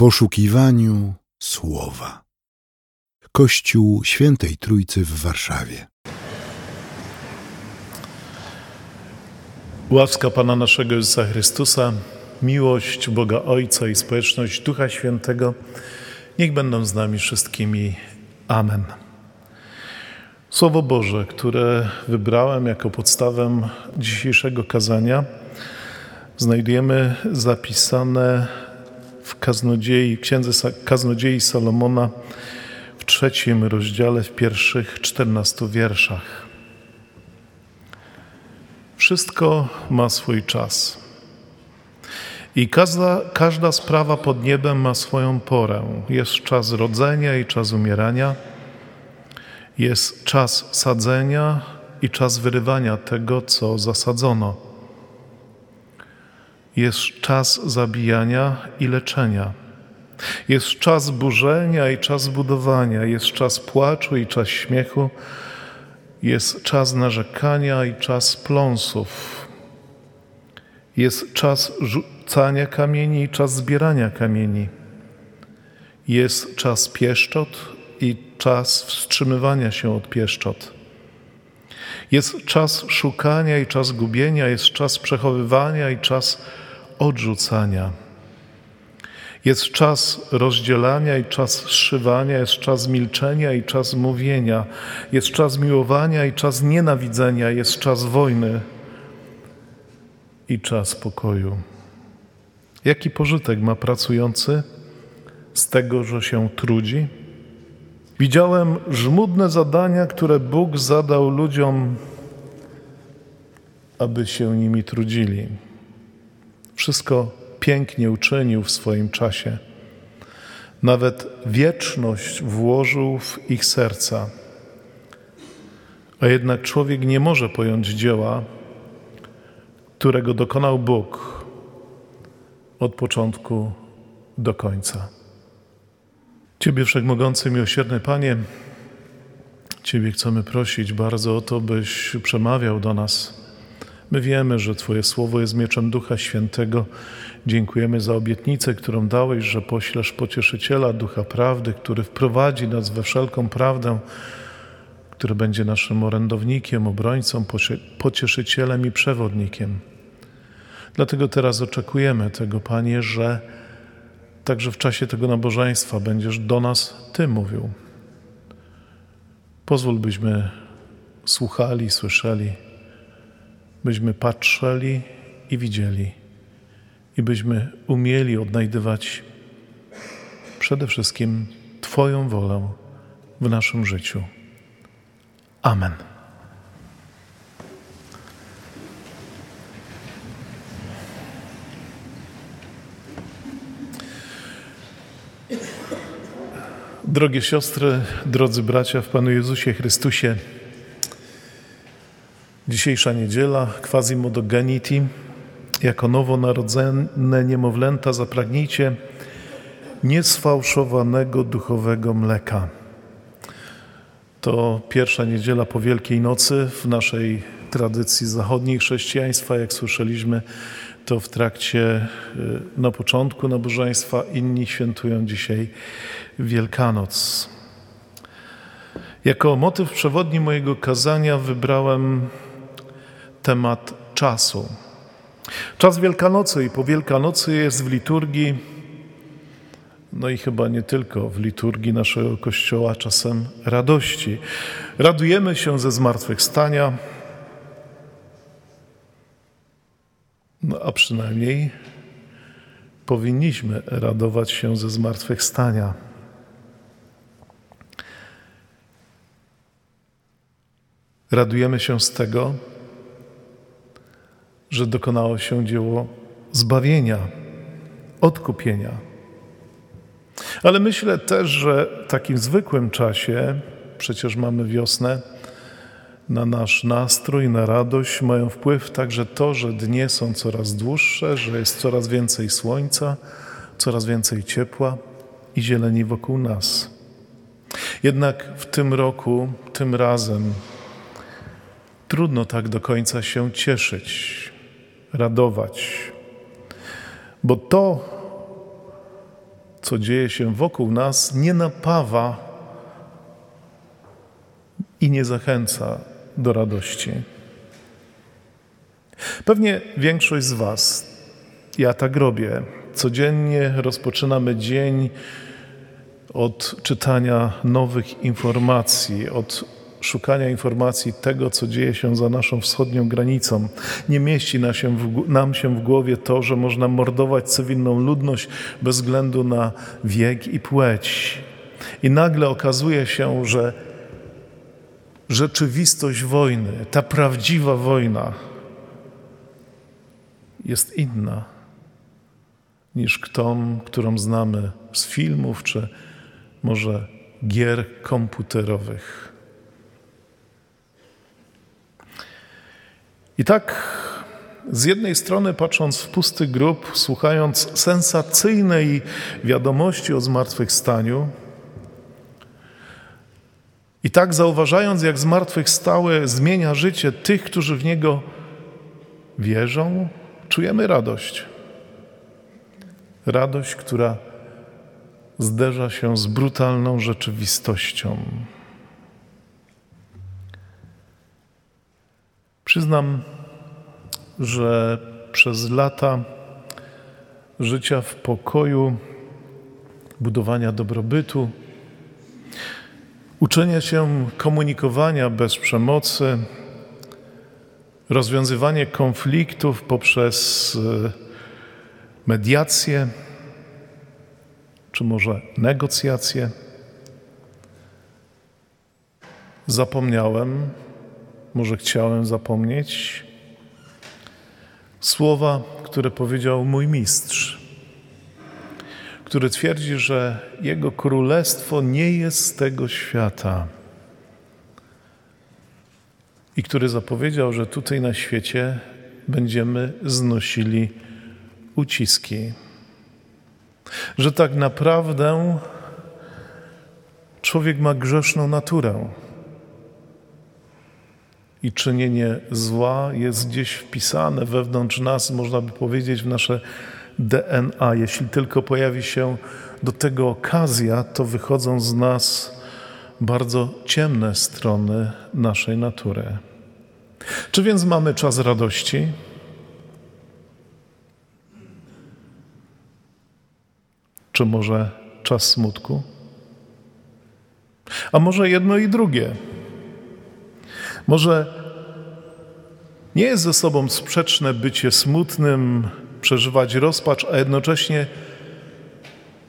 poszukiwaniu słowa. Kościół Świętej Trójcy w Warszawie. Łaska Pana naszego Jezusa Chrystusa, miłość Boga Ojca i społeczność Ducha Świętego niech będą z nami wszystkimi. Amen. Słowo Boże, które wybrałem jako podstawę dzisiejszego kazania, znajdujemy zapisane kaznodziei, księdze kaznodziei Salomona w trzecim rozdziale, w pierwszych czternastu wierszach. Wszystko ma swój czas. I każda, każda sprawa pod niebem ma swoją porę. Jest czas rodzenia i czas umierania. Jest czas sadzenia i czas wyrywania tego, co zasadzono. Jest czas zabijania i leczenia. Jest czas burzenia i czas budowania. Jest czas płaczu i czas śmiechu. Jest czas narzekania i czas pląsów. Jest czas rzucania kamieni i czas zbierania kamieni. Jest czas pieszczot i czas wstrzymywania się od pieszczot. Jest czas szukania i czas gubienia, jest czas przechowywania i czas odrzucania. Jest czas rozdzielania i czas zszywania, jest czas milczenia i czas mówienia, jest czas miłowania i czas nienawidzenia, jest czas wojny i czas pokoju. Jaki pożytek ma pracujący z tego, że się trudzi? Widziałem żmudne zadania, które Bóg zadał ludziom, aby się nimi trudzili. Wszystko pięknie uczynił w swoim czasie. Nawet wieczność włożył w ich serca. A jednak człowiek nie może pojąć dzieła, którego dokonał Bóg od początku do końca. Ciebie, Wszechmogący, miłosierny Panie, Ciebie chcemy prosić bardzo o to, byś przemawiał do nas. My wiemy, że Twoje słowo jest mieczem Ducha Świętego. Dziękujemy za obietnicę, którą dałeś, że poślesz pocieszyciela Ducha Prawdy, który wprowadzi nas we wszelką prawdę, który będzie naszym orędownikiem, obrońcą, pocieszycielem i przewodnikiem. Dlatego teraz oczekujemy tego, Panie, że także w czasie tego nabożeństwa będziesz do nas Ty mówił. Pozwól, byśmy słuchali, słyszeli, byśmy patrzyli i widzieli, i byśmy umieli odnajdywać przede wszystkim Twoją wolę w naszym życiu. Amen. Drogie siostry, drodzy bracia w Panu Jezusie Chrystusie, dzisiejsza niedziela, quasi-modogenity, jako nowonarodzone niemowlęta zapragnijcie niesfałszowanego duchowego mleka. To pierwsza niedziela po Wielkiej Nocy w naszej tradycji zachodniej chrześcijaństwa, jak słyszeliśmy, to w trakcie, y, na początku nabożeństwa, inni świętują dzisiaj Wielkanoc. Jako motyw przewodni mojego kazania wybrałem temat czasu. Czas Wielkanocy i po Wielkanocy jest w liturgii, no i chyba nie tylko w liturgii naszego Kościoła, czasem radości. Radujemy się ze zmartwychwstania, no a przynajmniej powinniśmy radować się ze zmartwychwstania. Radujemy się z tego, że dokonało się dzieło zbawienia, odkupienia. Ale myślę też, że w takim zwykłym czasie, przecież mamy wiosnę, na nasz nastrój, na radość mają wpływ także to, że dnie są coraz dłuższe, że jest coraz więcej słońca, coraz więcej ciepła i zieleni wokół nas. Jednak w tym roku, tym razem, trudno tak do końca się cieszyć radować. Bo to, co dzieje się wokół nas, nie napawa i nie zachęca do radości. Pewnie większość z Was, ja tak robię, codziennie rozpoczynamy dzień od czytania nowych informacji, od szukania informacji tego, co dzieje się za naszą wschodnią granicą. Nie mieści nam się, w, nam się w głowie to, że można mordować cywilną ludność bez względu na wiek i płeć. I nagle okazuje się, że rzeczywistość wojny, ta prawdziwa wojna jest inna niż tą, którą znamy z filmów czy może gier komputerowych. I tak z jednej strony, patrząc w pusty grób, słuchając sensacyjnej wiadomości o zmartwychwstaniu, i tak zauważając, jak zmartwychwstałe zmienia życie tych, którzy w Niego wierzą, czujemy radość. Radość, która zderza się z brutalną rzeczywistością. Przyznam, że przez lata życia w pokoju, budowania dobrobytu, uczenia się komunikowania bez przemocy, rozwiązywanie konfliktów poprzez e, mediację, czy może negocjacje. Zapomniałem, może chciałem zapomnieć słowa, które powiedział mój mistrz, który twierdzi, że jego królestwo nie jest z tego świata. I który zapowiedział, że tutaj na świecie będziemy znosili uciski. Że tak naprawdę człowiek ma grzeszną naturę i czynienie zła jest gdzieś wpisane wewnątrz nas, można by powiedzieć, w nasze DNA. Jeśli tylko pojawi się do tego okazja, to wychodzą z nas bardzo ciemne strony naszej natury. Czy więc mamy czas radości? Czy może czas smutku? A może jedno i drugie? Może nie jest ze sobą sprzeczne bycie smutnym, przeżywać rozpacz, a jednocześnie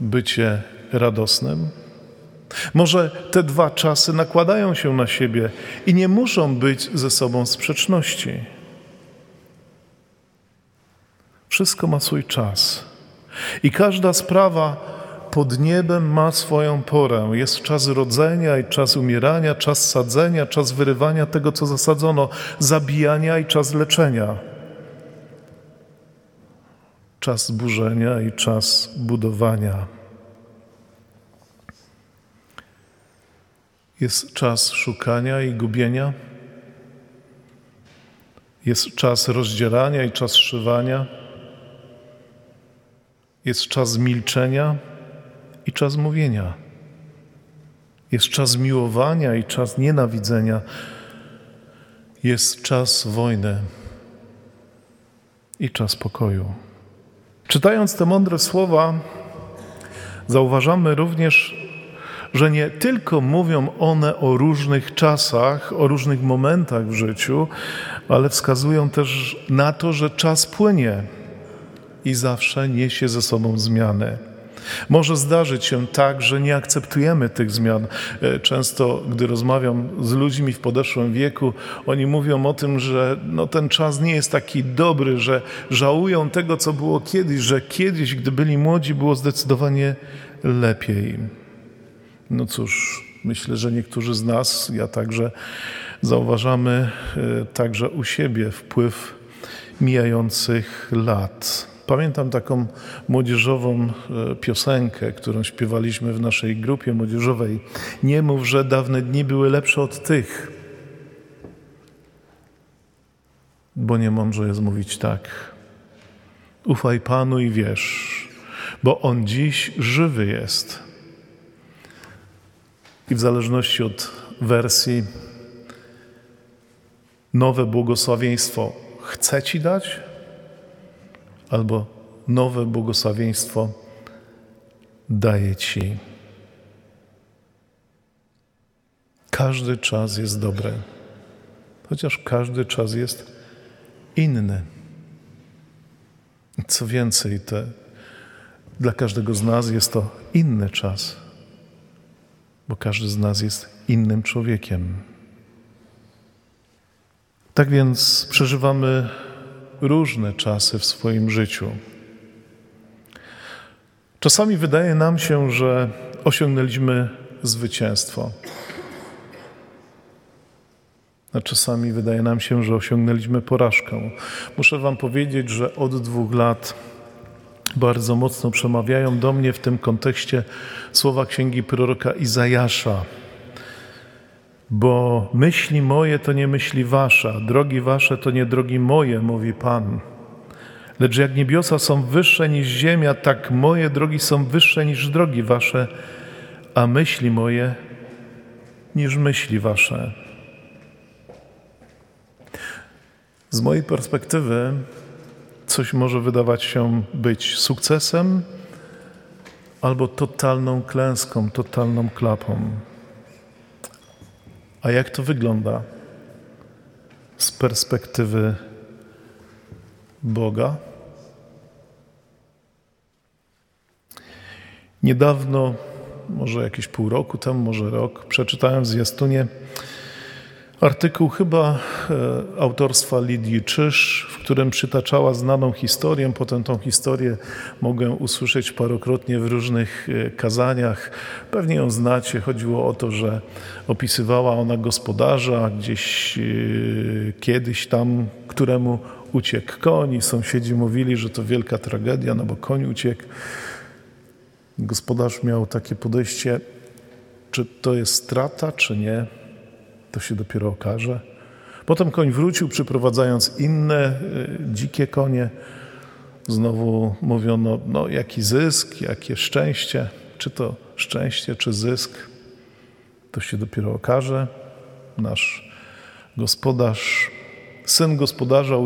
bycie radosnym? Może te dwa czasy nakładają się na siebie i nie muszą być ze sobą sprzeczności. Wszystko ma swój czas. I każda sprawa pod niebem ma swoją porę. Jest czas rodzenia i czas umierania, czas sadzenia, czas wyrywania tego, co zasadzono, zabijania i czas leczenia. Czas burzenia i czas budowania. Jest czas szukania i gubienia. Jest czas rozdzierania i czas szywania. Jest czas milczenia i czas mówienia. Jest czas miłowania i czas nienawidzenia. Jest czas wojny i czas pokoju. Czytając te mądre słowa, zauważamy również, że nie tylko mówią one o różnych czasach, o różnych momentach w życiu, ale wskazują też na to, że czas płynie i zawsze niesie ze sobą zmiany. Może zdarzyć się tak, że nie akceptujemy tych zmian. E, często, gdy rozmawiam z ludźmi w podeszłym wieku, oni mówią o tym, że no, ten czas nie jest taki dobry, że żałują tego, co było kiedyś, że kiedyś, gdy byli młodzi, było zdecydowanie lepiej. No cóż, myślę, że niektórzy z nas, ja także, zauważamy e, także u siebie wpływ mijających lat. Pamiętam taką młodzieżową e, piosenkę, którą śpiewaliśmy w naszej grupie młodzieżowej. Nie mów, że dawne dni były lepsze od tych, bo nie mądrze jest mówić tak. Ufaj Panu i wierz, bo On dziś żywy jest. I w zależności od wersji, nowe błogosławieństwo chce Ci dać, albo nowe błogosławieństwo daje Ci. Każdy czas jest dobry, chociaż każdy czas jest inny. Co więcej, te, dla każdego z nas jest to inny czas, bo każdy z nas jest innym człowiekiem. Tak więc przeżywamy różne czasy w swoim życiu. Czasami wydaje nam się, że osiągnęliśmy zwycięstwo. A czasami wydaje nam się, że osiągnęliśmy porażkę. Muszę Wam powiedzieć, że od dwóch lat bardzo mocno przemawiają do mnie w tym kontekście słowa księgi proroka Izajasza. Bo myśli moje to nie myśli wasza, drogi wasze to nie drogi moje, mówi Pan. Lecz jak niebiosa są wyższe niż ziemia, tak moje drogi są wyższe niż drogi wasze, a myśli moje niż myśli wasze. Z mojej perspektywy coś może wydawać się być sukcesem albo totalną klęską, totalną klapą. A jak to wygląda z perspektywy Boga? Niedawno, może jakieś pół roku temu, może rok, przeczytałem w zwiastunie artykuł chyba e, autorstwa Lidii Czyż, w którym przytaczała znaną historię. Potem tą historię mogę usłyszeć parokrotnie w różnych e, kazaniach. Pewnie ją znacie. Chodziło o to, że opisywała ona gospodarza gdzieś e, kiedyś tam, któremu uciekł koń sąsiedzi mówili, że to wielka tragedia, no bo koń uciekł. Gospodarz miał takie podejście, czy to jest strata, czy nie to się dopiero okaże. Potem koń wrócił, przyprowadzając inne y, dzikie konie. Znowu mówiono, no jaki zysk, jakie szczęście. Czy to szczęście, czy zysk, to się dopiero okaże. Nasz gospodarz, syn gospodarza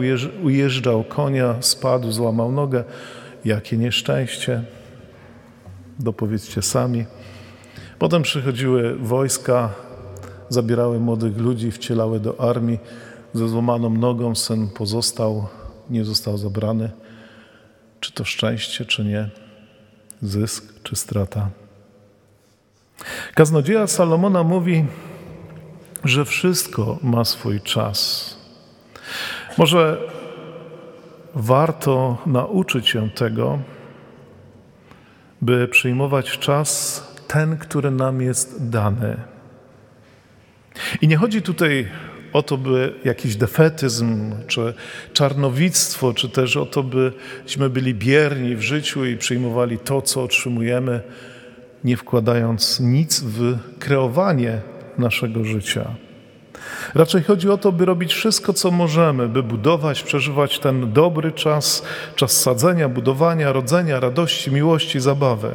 ujeżdżał konia, spadł, złamał nogę. Jakie nieszczęście. Dopowiedzcie sami. Potem przychodziły wojska, zabierały młodych ludzi, wcielały do armii. Ze złamaną nogą syn pozostał, nie został zabrany. Czy to szczęście, czy nie? Zysk, czy strata? Kaznodzieja Salomona mówi, że wszystko ma swój czas. Może warto nauczyć się tego, by przyjmować czas ten, który nam jest dany. I nie chodzi tutaj o to, by jakiś defetyzm, czy czarnowictwo, czy też o to, byśmy byli bierni w życiu i przyjmowali to, co otrzymujemy, nie wkładając nic w kreowanie naszego życia. Raczej chodzi o to, by robić wszystko, co możemy, by budować, przeżywać ten dobry czas, czas sadzenia, budowania, rodzenia, radości, miłości, zabawy.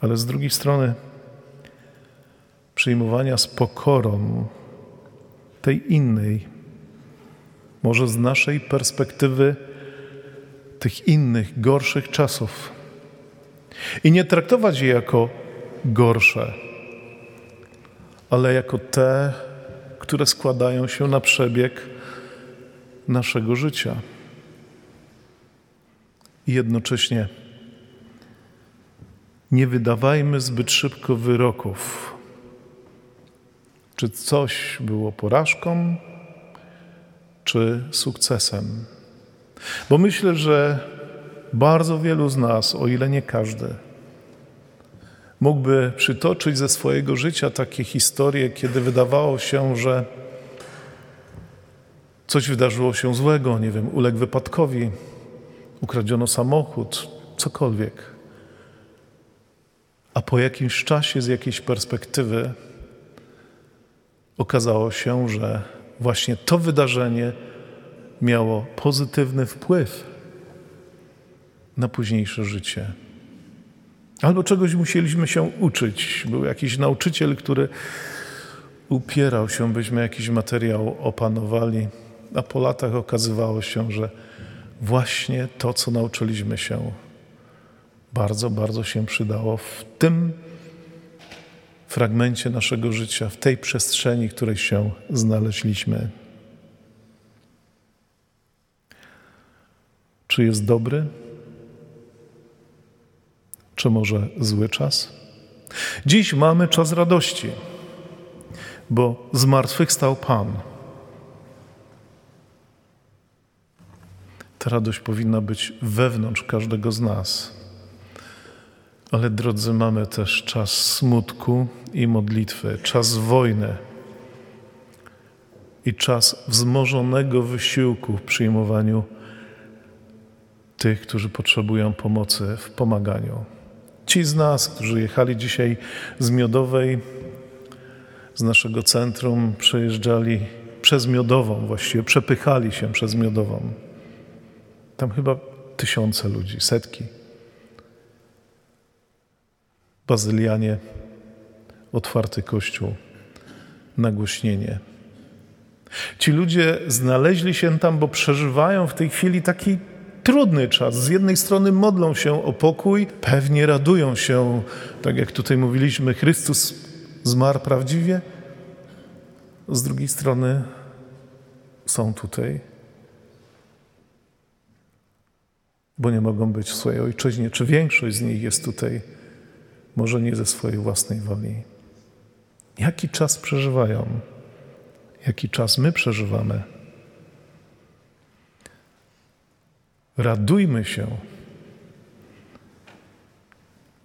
Ale z drugiej strony, przyjmowania z pokorą tej innej, może z naszej perspektywy tych innych, gorszych czasów. I nie traktować je jako gorsze, ale jako te, które składają się na przebieg naszego życia. I jednocześnie nie wydawajmy zbyt szybko wyroków czy coś było porażką, czy sukcesem? Bo myślę, że bardzo wielu z nas, o ile nie każdy, mógłby przytoczyć ze swojego życia takie historie, kiedy wydawało się, że coś wydarzyło się złego, nie wiem, uległ wypadkowi, ukradziono samochód, cokolwiek. A po jakimś czasie, z jakiejś perspektywy, okazało się, że właśnie to wydarzenie miało pozytywny wpływ na późniejsze życie. Albo czegoś musieliśmy się uczyć. Był jakiś nauczyciel, który upierał się, byśmy jakiś materiał opanowali, a po latach okazywało się, że właśnie to, co nauczyliśmy się, bardzo, bardzo się przydało w tym fragmencie naszego życia, w tej przestrzeni, w której się znaleźliśmy. Czy jest dobry? Czy może zły czas? Dziś mamy czas radości, bo zmartwychwstał Pan. Ta radość powinna być wewnątrz każdego z nas. Ale drodzy, mamy też czas smutku i modlitwy, czas wojny i czas wzmożonego wysiłku w przyjmowaniu tych, którzy potrzebują pomocy w pomaganiu. Ci z nas, którzy jechali dzisiaj z Miodowej, z naszego centrum, przejeżdżali przez Miodową, właściwie przepychali się przez Miodową. Tam chyba tysiące ludzi, setki. Bazylianie, otwarty kościół, nagłośnienie. Ci ludzie znaleźli się tam, bo przeżywają w tej chwili taki trudny czas. Z jednej strony modlą się o pokój, pewnie radują się, tak jak tutaj mówiliśmy, Chrystus zmarł prawdziwie. Z drugiej strony są tutaj, bo nie mogą być w swojej ojczyźnie, czy większość z nich jest tutaj, może nie ze swojej własnej woli. Jaki czas przeżywają? Jaki czas my przeżywamy? Radujmy się,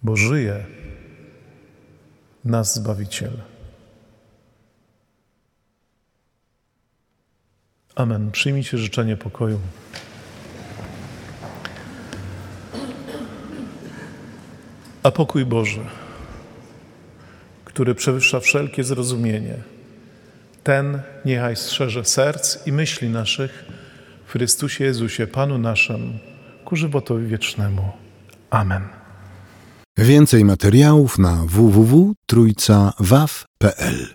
bo żyje nas Zbawiciel. Amen. Przyjmijcie życzenie pokoju. A pokój Boży, który przewyższa wszelkie zrozumienie, ten niechaj strzeże serc i myśli naszych w Chrystusie Jezusie, Panu naszym, ku żywotowi wiecznemu. Amen. Więcej materiałów na www.trójcawaw.pl